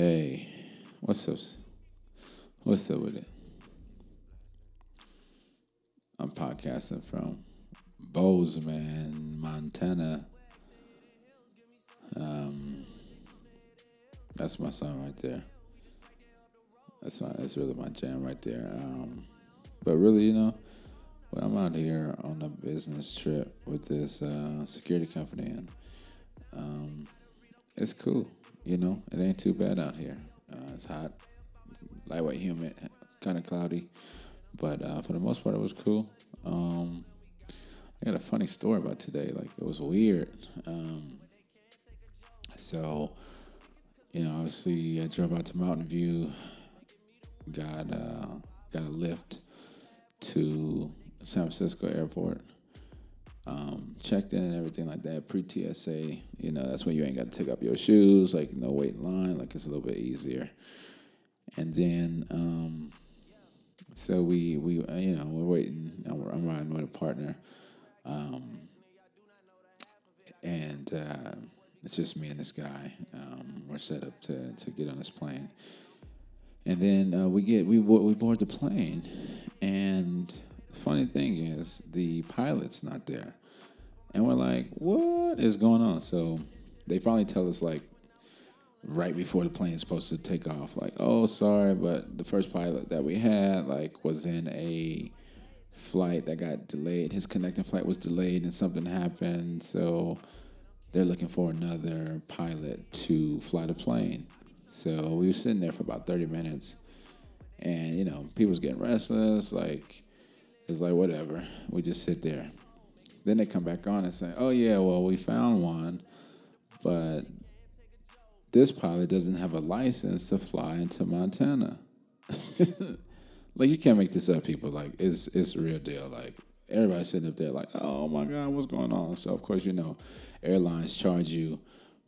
Hey, what's up? What's up with it? I'm podcasting from Bozeman, Montana. Um, that's my song right there. That's my that's really my jam right there. Um, but really, you know, well, I'm out here on a business trip with this uh, security company, and um, it's cool. You know, it ain't too bad out here. Uh, it's hot, lightweight, humid, kind of cloudy, but uh, for the most part, it was cool. Um, I got a funny story about today. Like it was weird. Um, so, you know, obviously, I drove out to Mountain View, got uh, got a lift to San Francisco Airport. Um, checked in and everything like that, pre TSA. You know, that's when you ain't got to take off your shoes, like no wait in line, like it's a little bit easier. And then, um, so we we uh, you know we're waiting. I'm, riding with a partner, um, and uh, it's just me and this guy. Um, we're set up to to get on this plane, and then uh, we get we we board the plane, and funny thing is the pilot's not there, and we're like, what is going on? So they finally tell us like right before the plane is supposed to take off like oh sorry but the first pilot that we had like was in a flight that got delayed. His connecting flight was delayed and something happened so they're looking for another pilot to fly the plane. So we were sitting there for about 30 minutes and you know people was getting restless like it's like whatever we just sit there then they come back on and say oh yeah well we found one but this pilot doesn't have a license to fly into Montana. like you can't make this up, people. Like it's it's a real deal. Like everybody's sitting up there like, oh my God, what's going on? So of course, you know, airlines charge you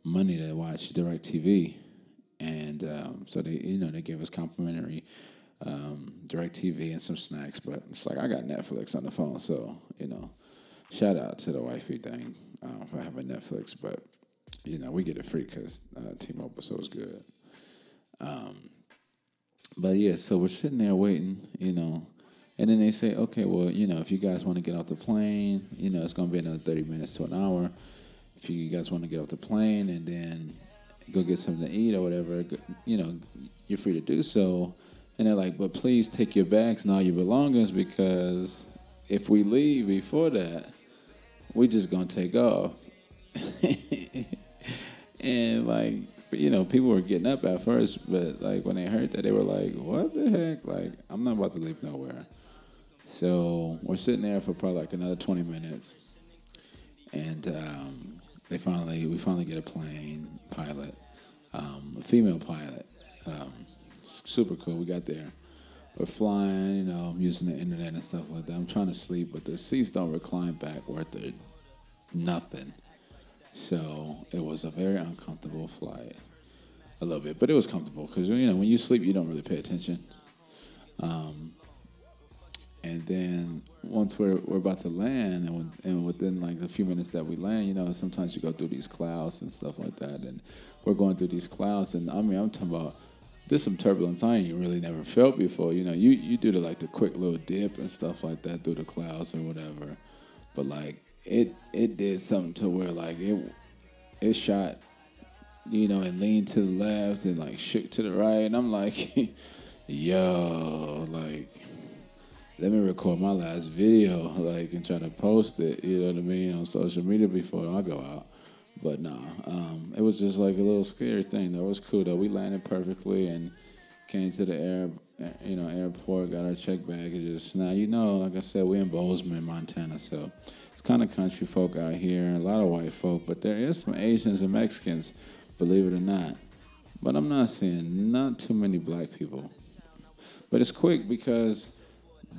money to watch DirecTV. And um, so they you know, they give us complimentary um, DirecTV and some snacks, but it's like I got Netflix on the phone, so you know, shout out to the wifey thing um, for having Netflix, but you know, we get it free because uh, T-Mobile so is good. Um, but yeah, so we're sitting there waiting, you know, and then they say, okay, well, you know, if you guys want to get off the plane, you know, it's gonna be another thirty minutes to an hour. If you guys want to get off the plane and then go get something to eat or whatever, you know, you're free to do so. And they're like, but please take your bags and all your belongings because if we leave before that, we just gonna take off. and like you know, people were getting up at first, but like when they heard that, they were like, "What the heck?" Like, I'm not about to leave nowhere. So we're sitting there for probably like another 20 minutes, and um, they finally we finally get a plane pilot, um, a female pilot, um, super cool. We got there. We're flying, you know, I'm using the internet and stuff like that. I'm trying to sleep, but the seats don't recline back worth it, nothing. So it was a very uncomfortable flight, a little bit, but it was comfortable because you know when you sleep you don't really pay attention. Um, and then once we're we're about to land, and, when, and within like a few minutes that we land, you know sometimes you go through these clouds and stuff like that, and we're going through these clouds, and I mean I'm talking about there's some turbulence. I ain't really never felt before. You know, you you do the like the quick little dip and stuff like that through the clouds or whatever, but like it it did something to where like it it shot, you know, and leaned to the left and like shook to the right, and I'm like, yo, like let me record my last video, like, and try to post it, you know what I mean, on social media before I go out. But nah, um, it was just like a little scary thing. That was cool though. We landed perfectly and came to the air, you know, airport, got our check baggages. Now you know, like I said, we're in Bozeman, Montana, so it's kind of country folk out here, a lot of white folk, but there is some Asians and Mexicans, believe it or not. But I'm not seeing not too many black people. But it's quick because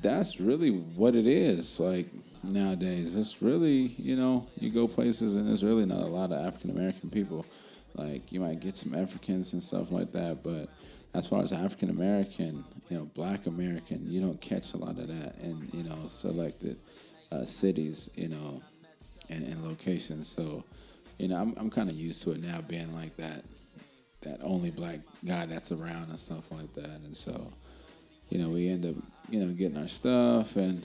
that's really what it is. Like nowadays, it's really you know you go places and there's really not a lot of African American people. Like you might get some Africans and stuff like that, but as far as African American, you know, Black American, you don't catch a lot of that, and you know, selected uh, cities, you know, and, and locations. So, you know, I'm I'm kind of used to it now being like that that only black guy that's around and stuff like that. And so, you know, we end up, you know, getting our stuff and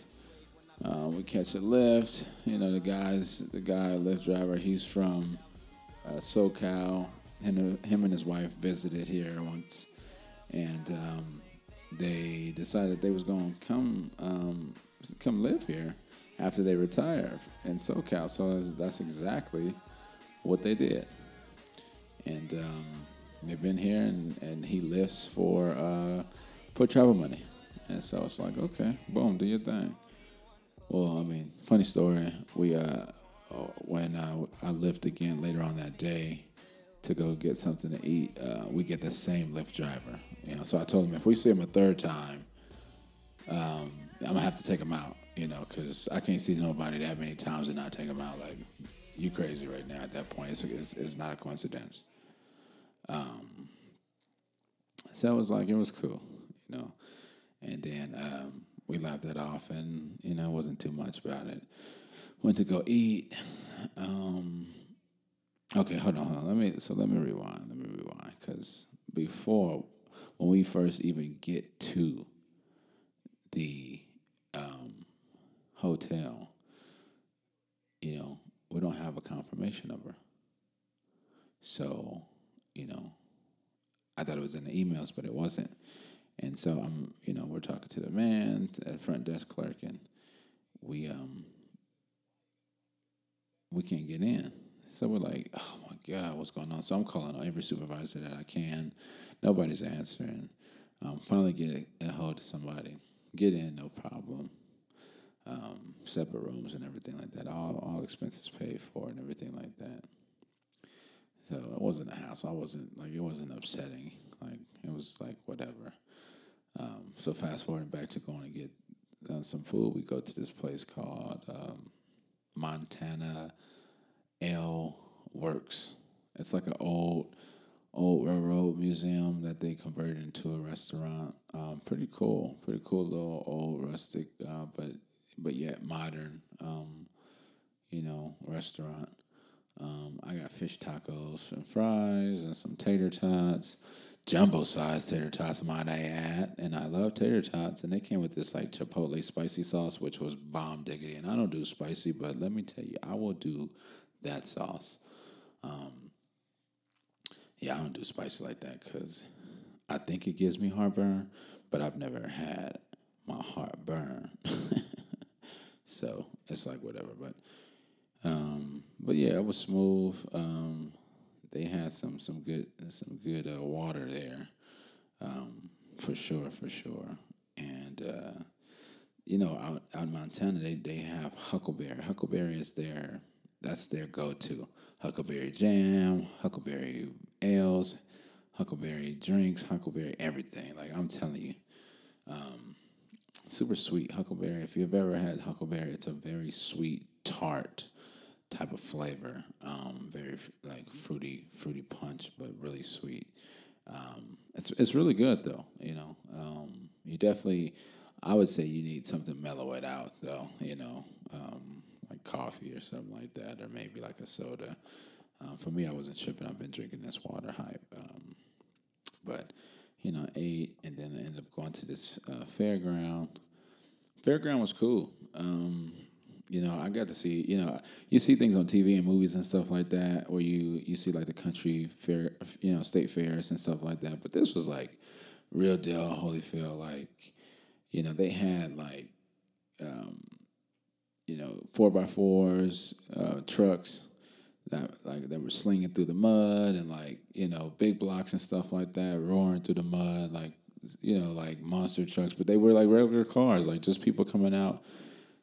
um, we catch a lift. You know, the guys, the guy, Lyft driver, he's from uh, SoCal. And him and his wife visited here once, and um, they decided they was going to come um, come live here after they retire in SoCal. So that's, that's exactly what they did. And um, they've been here, and, and he lifts for uh, for travel money. And so it's like, okay, boom, do your thing. Well, I mean, funny story. We uh, when uh, I lift again later on that day to go get something to eat, uh, we get the same Lyft driver. You know, so I told him if we see him a third time, um, I'm gonna have to take him out. You know, because I can't see nobody that many times and not take him out. Like, you crazy right now at that point. It's, it's, it's not a coincidence. Um, so it was like, it was cool, you know. And then um, we laughed it off, and, you know, it wasn't too much about it. Went to go eat. Um, okay, hold on, hold on. Let me, so let me rewind. Let me rewind. Because before, when we first even get to the um, hotel, you know, we don't have a confirmation number. So, you know, I thought it was in the emails, but it wasn't. And so I'm, you know, we're talking to the man, at front desk clerk, and we um we can't get in. So we're like, oh my God, what's going on? So I'm calling on every supervisor that I can. Nobody's answering. Um, finally get a hold of somebody. Get in, no problem um, separate rooms and everything like that. All all expenses paid for and everything like that. So it wasn't a hassle. I wasn't like it wasn't upsetting. Like it was like whatever. Um, so fast forwarding back to going to get uh, some food, we go to this place called um, Montana Ale Works. It's like an old old railroad museum that they converted into a restaurant. Um, pretty cool, pretty cool little old rustic, uh, but but yet modern, um, you know, restaurant. Um, I got fish tacos and fries and some tater tots, jumbo size tater tots, might I add. And I love tater tots, and they came with this like chipotle spicy sauce, which was bomb diggity. And I don't do spicy, but let me tell you, I will do that sauce. Um, yeah, I don't do spicy like that because I think it gives me heartburn, but I've never had my heart burn. So it's like whatever. But um, but yeah, it was smooth. Um, they had some some good some good uh, water there, um, for sure, for sure. And uh, you know, out out in Montana, they they have huckleberry. Huckleberry is their that's their go to. Huckleberry jam, huckleberry ales, huckleberry drinks, huckleberry everything. Like I'm telling you. Um, super sweet huckleberry. If you've ever had huckleberry, it's a very sweet, tart type of flavor. Um, very like fruity, fruity punch, but really sweet. Um, it's it's really good though. You know, um, you definitely. I would say you need something mellow it out though. You know, um, like coffee or something like that, or maybe like a soda. Uh, for me, I wasn't tripping. I've been drinking this water hype, um, but you know, ate, and then I ended up going to this uh, fairground. Fairground was cool. Um, you know, I got to see. You know, you see things on TV and movies and stuff like that, where you you see like the country fair, you know, state fairs and stuff like that. But this was like real deal Holyfield. Like, you know, they had like, um, you know, four by fours, uh, trucks that like that were slinging through the mud and like you know big blocks and stuff like that roaring through the mud like you know like monster trucks but they were like regular cars like just people coming out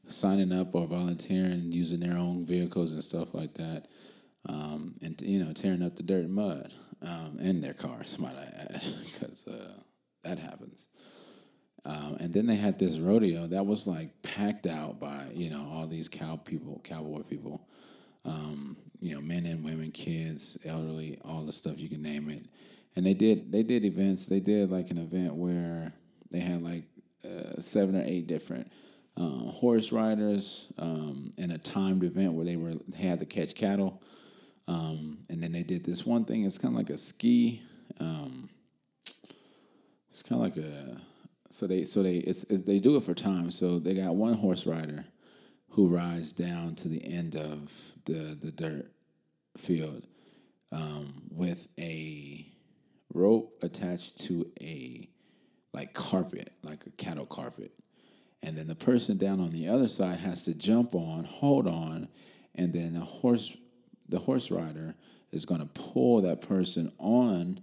signing up or volunteering using their own vehicles and stuff like that um, and you know tearing up the dirt and mud um, in their cars might I add because uh, that happens um, and then they had this rodeo that was like packed out by you know all these cow people cowboy people um, you know, men and women, kids, elderly, all the stuff you can name it. And they did they did events. They did like an event where they had like uh, seven or eight different uh, horse riders um, in a timed event where they were they had to catch cattle. Um, and then they did this one thing. It's kind of like a ski Um, it's kind of like a so they so they it's, it's they do it for time. So they got one horse rider who rides down to the end of the the dirt field um, with a rope attached to a like carpet, like a cattle carpet. And then the person down on the other side has to jump on, hold on, and then the horse the horse rider is going to pull that person on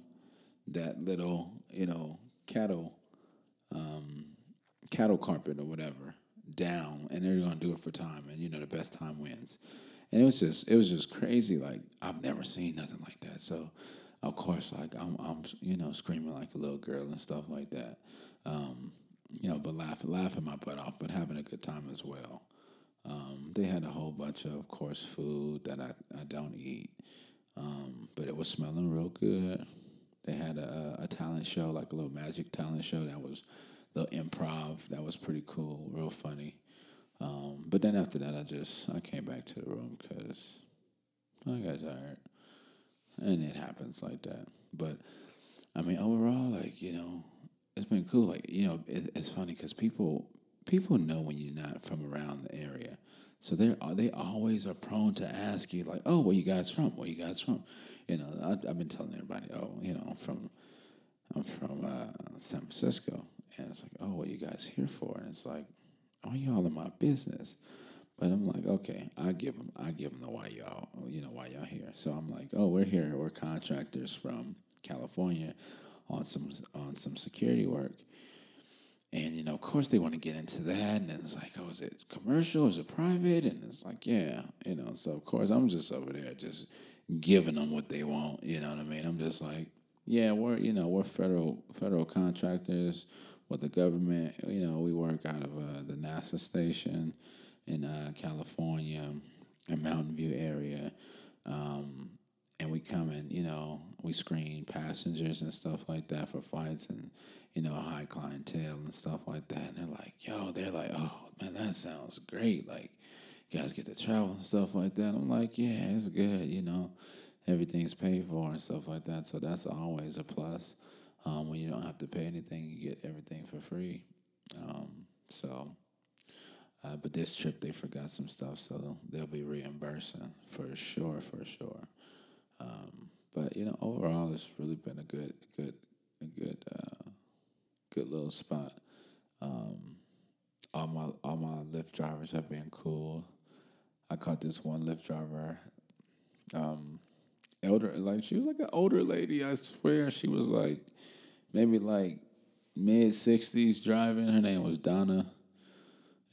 that little, you know, cattle um, cattle carpet or whatever down, and they're going to do it for time, and you know the best time wins. And it was just it was just crazy. Like I've never seen nothing like that. So of course, like I'm I'm you know screaming like a little girl and stuff like that. Um, you know, but laughing laughing my butt off, but having a good time as well. Um, they had a whole bunch of, of course, food that I, I don't eat, um, but it was smelling real good. They had a, a talent show, like a little magic talent show that was a little improv. That was pretty cool, real funny. Um, but then after that, I just I came back to the room because I got tired, and it happens like that. But I mean, overall, like you know, it's been cool. Like you know, it, it's funny because people people know when you're not from around the area. So they they always are prone to ask you like, oh, where you guys from? Where you guys from? You know, I, have been telling everybody, oh, you know, I'm from I'm from uh, San Francisco, and it's like, oh, what you guys here for? And it's like, oh, y'all in my business. But I'm like, okay, I give them, I give them the why y'all, you know, why y'all here. So I'm like, oh, we're here, we're contractors from California on some on some security work, and, you know, of course they want to get into that. And it's like, oh, is it commercial? Is it private? And it's like, yeah, you know, so of course I'm just over there just giving them what they want. You know what I mean? I'm just like, yeah, we're, you know, we're federal, federal contractors with the government. You know, we work out of uh, the NASA station in uh, California in Mountain View area. Um, and we come in, you know, we screen passengers and stuff like that for flights and you know, high clientele and stuff like that. And they're like, yo, they're like, oh man, that sounds great. Like, you guys get to travel and stuff like that. I'm like, yeah, it's good. You know, everything's paid for and stuff like that. So that's always a plus. Um, when you don't have to pay anything, you get everything for free. Um, so, uh, but this trip they forgot some stuff, so they'll be reimbursing for sure, for sure. Um, but you know, overall, it's really been a good, good, a good. Uh, good little spot. Um, all my all my Lyft drivers have been cool. I caught this one Lyft driver, um, elder like she was like an older lady. I swear she was like maybe like mid sixties driving. Her name was Donna,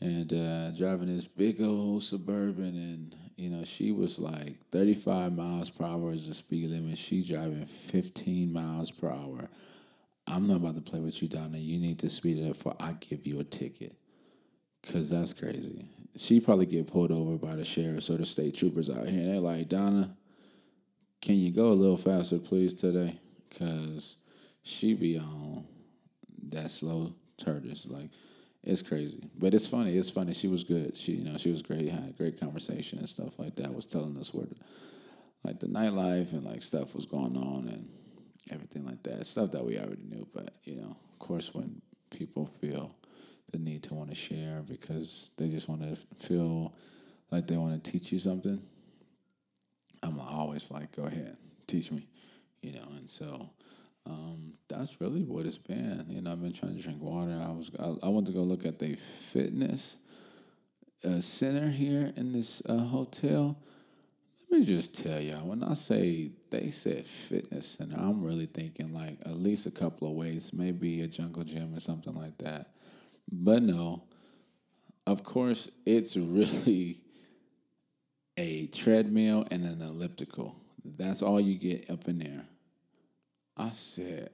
and uh, driving this big old suburban, and you know she was like thirty five miles per hour is the speed limit. She driving fifteen miles per hour I'm not about to play with you, Donna. You need to speed it up for I give you a ticket. Cause that's crazy. She probably get pulled over by the sheriffs or the state troopers out here. And they're like, Donna, can you go a little faster, please, today? Cause she be on that slow turtles. Like, it's crazy. But it's funny. It's funny. She was good. She, you know, she was great. Had great conversation and stuff like that. Was telling us where, like, the nightlife and like stuff was going on and everything like that. Stuff that we already knew, but you know, of course, when people feel the need to want to share because they just want to feel like they want to teach you something, I'm always like, go ahead, teach me, you know. And so um, that's really what it's been. You know, I've been trying to drink water. I was I, I went to go look at the fitness uh, center here in this uh, hotel let me just tell y'all, when I say they said fitness center, I'm really thinking like at least a couple of weights, maybe a jungle gym or something like that. But no, of course, it's really a treadmill and an elliptical. That's all you get up in there. I said,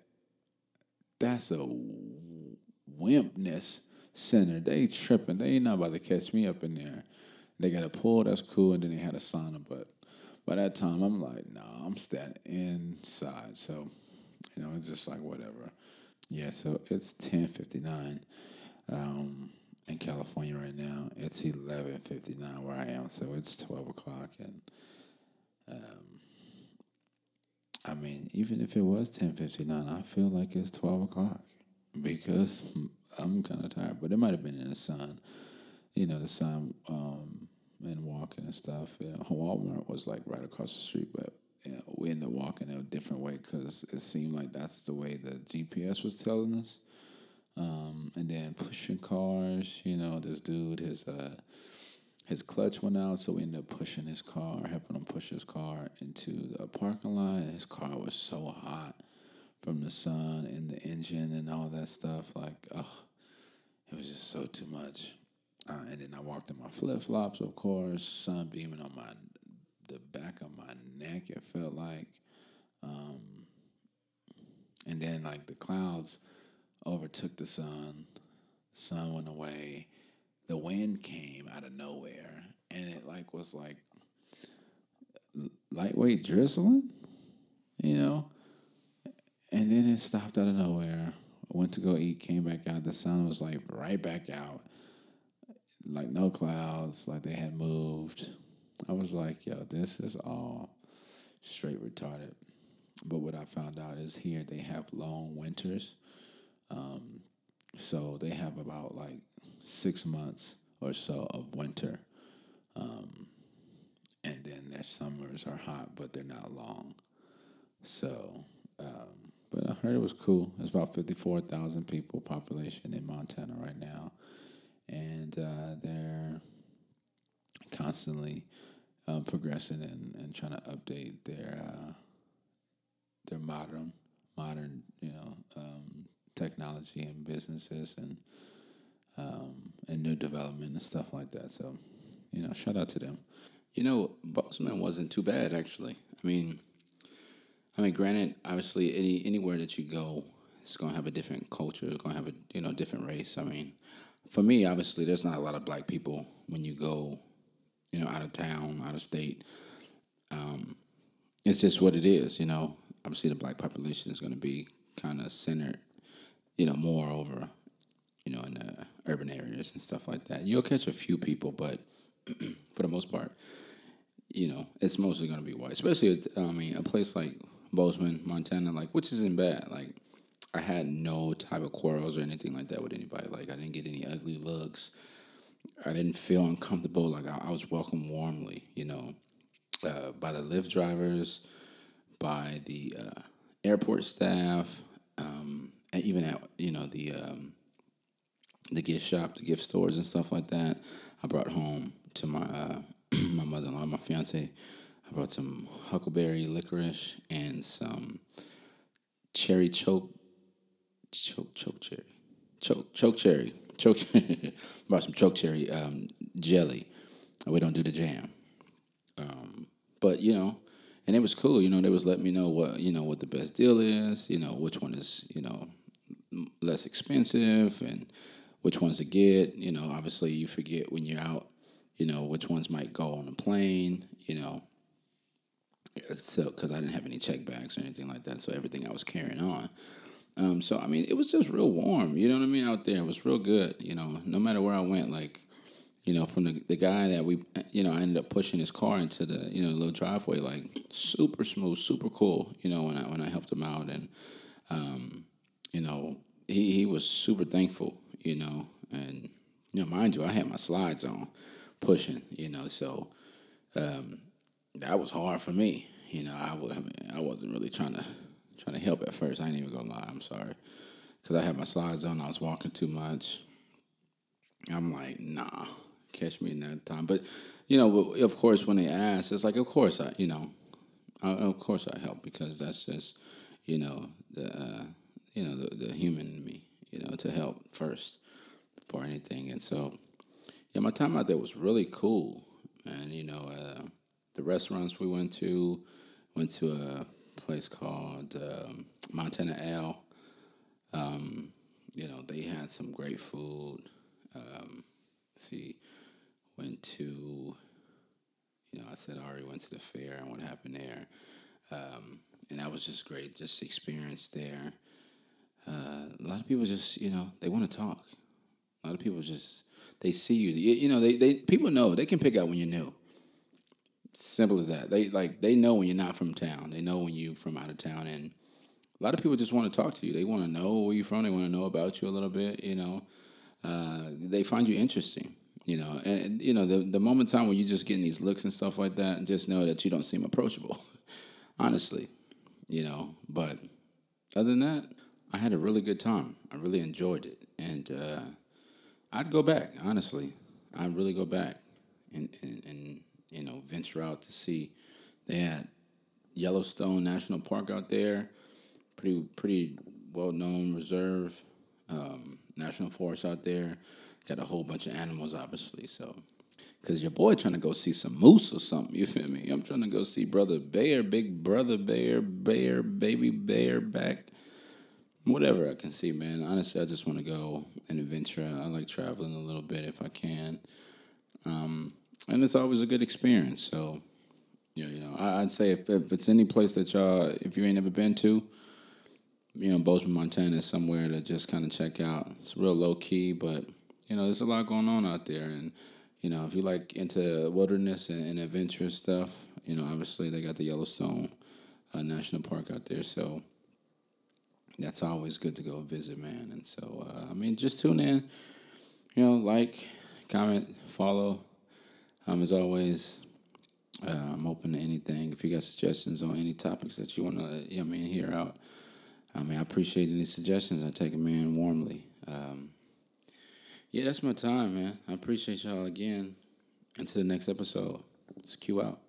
that's a wimpness center. They tripping. They ain't not about to catch me up in there. They got a pool, that's cool, and then they had a sauna, but by that time, I'm like, nah, I'm staying inside. So, you know, it's just like whatever. Yeah, so it's ten fifty nine um, in California right now. It's eleven fifty nine where I am, so it's twelve o'clock, and um, I mean, even if it was ten fifty nine, I feel like it's twelve o'clock because I'm kind of tired. But it might have been in the sun, you know, the sun um, and walking and stuff. Yeah, Walmart was like right across the street, but yeah, we ended up walking a different way because it seemed like that's the way the GPS was telling us. Um, and then pushing cars, you know, this dude, his uh, his clutch went out, so we ended up pushing his car, helping him push his car into the parking lot. And his car was so hot from the sun and the engine and all that stuff. Like, oh, it was just so too much. Uh, and then I walked in my flip flops, of course, sun beaming on my the back of my neck. It felt like, um, and then like the clouds overtook the sun. Sun went away. The wind came out of nowhere, and it like was like lightweight drizzling, you know. And then it stopped out of nowhere. I went to go eat, came back out. The sun was like right back out, like no clouds, like they had moved. I was like, yo, this is all straight retarded. But what I found out is here they have long winters. Um, so they have about like six months or so of winter. Um, and then their summers are hot, but they're not long. So, um, but I heard it was cool. It's about 54,000 people population in Montana right now. And uh, they're constantly um, progressing and, and trying to update their uh, their modern modern you know um, technology and businesses and um, and new development and stuff like that. So you know, shout out to them. You know, Bozeman wasn't too bad actually. I mean, I mean, granted, obviously, any anywhere that you go, it's gonna have a different culture. It's gonna have a you know different race. I mean, for me, obviously, there's not a lot of black people when you go you know, out of town, out of state. Um, it's just what it is, you know. Obviously, the black population is going to be kind of centered, you know, more over, you know, in the urban areas and stuff like that. You'll catch a few people, but for the most part, you know, it's mostly going to be white. Especially, I mean, a place like Bozeman, Montana, like which isn't bad. Like, I had no type of quarrels or anything like that with anybody. Like, I didn't get any ugly looks. I didn't feel uncomfortable. Like I, I was welcomed warmly, you know, uh, by the Lyft drivers, by the uh, airport staff, um, even at you know the um, the gift shop, the gift stores, and stuff like that. I brought home to my uh, my mother in law, my fiance. I brought some huckleberry licorice and some cherry choke choke choke cherry choke choke cherry choke brought some choke cherry um, jelly. We don't do the jam, um, but you know, and it was cool. You know, they was letting me know what you know what the best deal is. You know, which one is you know less expensive and which ones to get. You know, obviously you forget when you're out. You know, which ones might go on a plane. You know, so because I didn't have any check bags or anything like that, so everything I was carrying on um, so I mean, it was just real warm. You know what I mean out there. It was real good. You know, no matter where I went, like, you know, from the the guy that we, you know, I ended up pushing his car into the you know little driveway, like super smooth, super cool. You know, when I when I helped him out, and um, you know, he he was super thankful. You know, and you know, mind you, I had my slides on, pushing. You know, so um, that was hard for me. You know, I was I, mean, I wasn't really trying to trying to help at first. I ain't even gonna lie. I'm sorry, because I had my slides on. I was walking too much. I'm like, nah, catch me in that time. But you know, of course, when they ask, it's like, of course I, you know, I, of course I help because that's just, you know, the, uh, you know, the the human in me, you know, to help first for anything. And so, yeah, my time out there was really cool. And you know, uh, the restaurants we went to, went to a place called um, Montana Ale. Um, you know, they had some great food. Um, see, went to, you know, I said I already went to the fair and what happened there. Um, and that was just great, just experience there. Uh, a lot of people just, you know, they want to talk. A lot of people just, they see you. You, you know, they, they people know, they can pick out when you're new. Simple as that. They like they know when you're not from town. They know when you're from out of town, and a lot of people just want to talk to you. They want to know where you're from. They want to know about you a little bit. You know, uh, they find you interesting. You know, and, you know the the moment time when you're just getting these looks and stuff like that, just know that you don't seem approachable. Honestly, you know. But other than that, I had a really good time. I really enjoyed it, and uh, I'd go back. Honestly, I'd really go back and, and and you know venture out to see. They had Yellowstone National Park out there, pretty pretty well known reserve, um, national forest out there. Got a whole bunch of animals, obviously. So, cause your boy trying to go see some moose or something. You feel me? I'm trying to go see brother bear, big brother bear, bear, baby bear back. Whatever I can see, man. Honestly, I just want to go and adventure. I like traveling a little bit if I can. Um, and it's always a good experience. So, yeah, you know, I, would say if, if it's any place that y'all, if you ain't ever been to, you know, Bozeman, Montana is somewhere to just kind of check out. It's real low key, but you know, there's a lot going on out there, and you know, if you like into wilderness and, and adventurous stuff, you know, obviously they got the Yellowstone uh, National Park out there, so that's always good to go visit, man. And so, uh, I mean, just tune in, you know, like, comment, follow. Um, as always, uh, I'm open to anything. If you got suggestions on any topics that you want to, I mean, hear out. I mean, I appreciate any suggestions. I take them in warmly. Um, yeah, that's my time, man. I appreciate y'all again. Until the next episode. Let's cue out.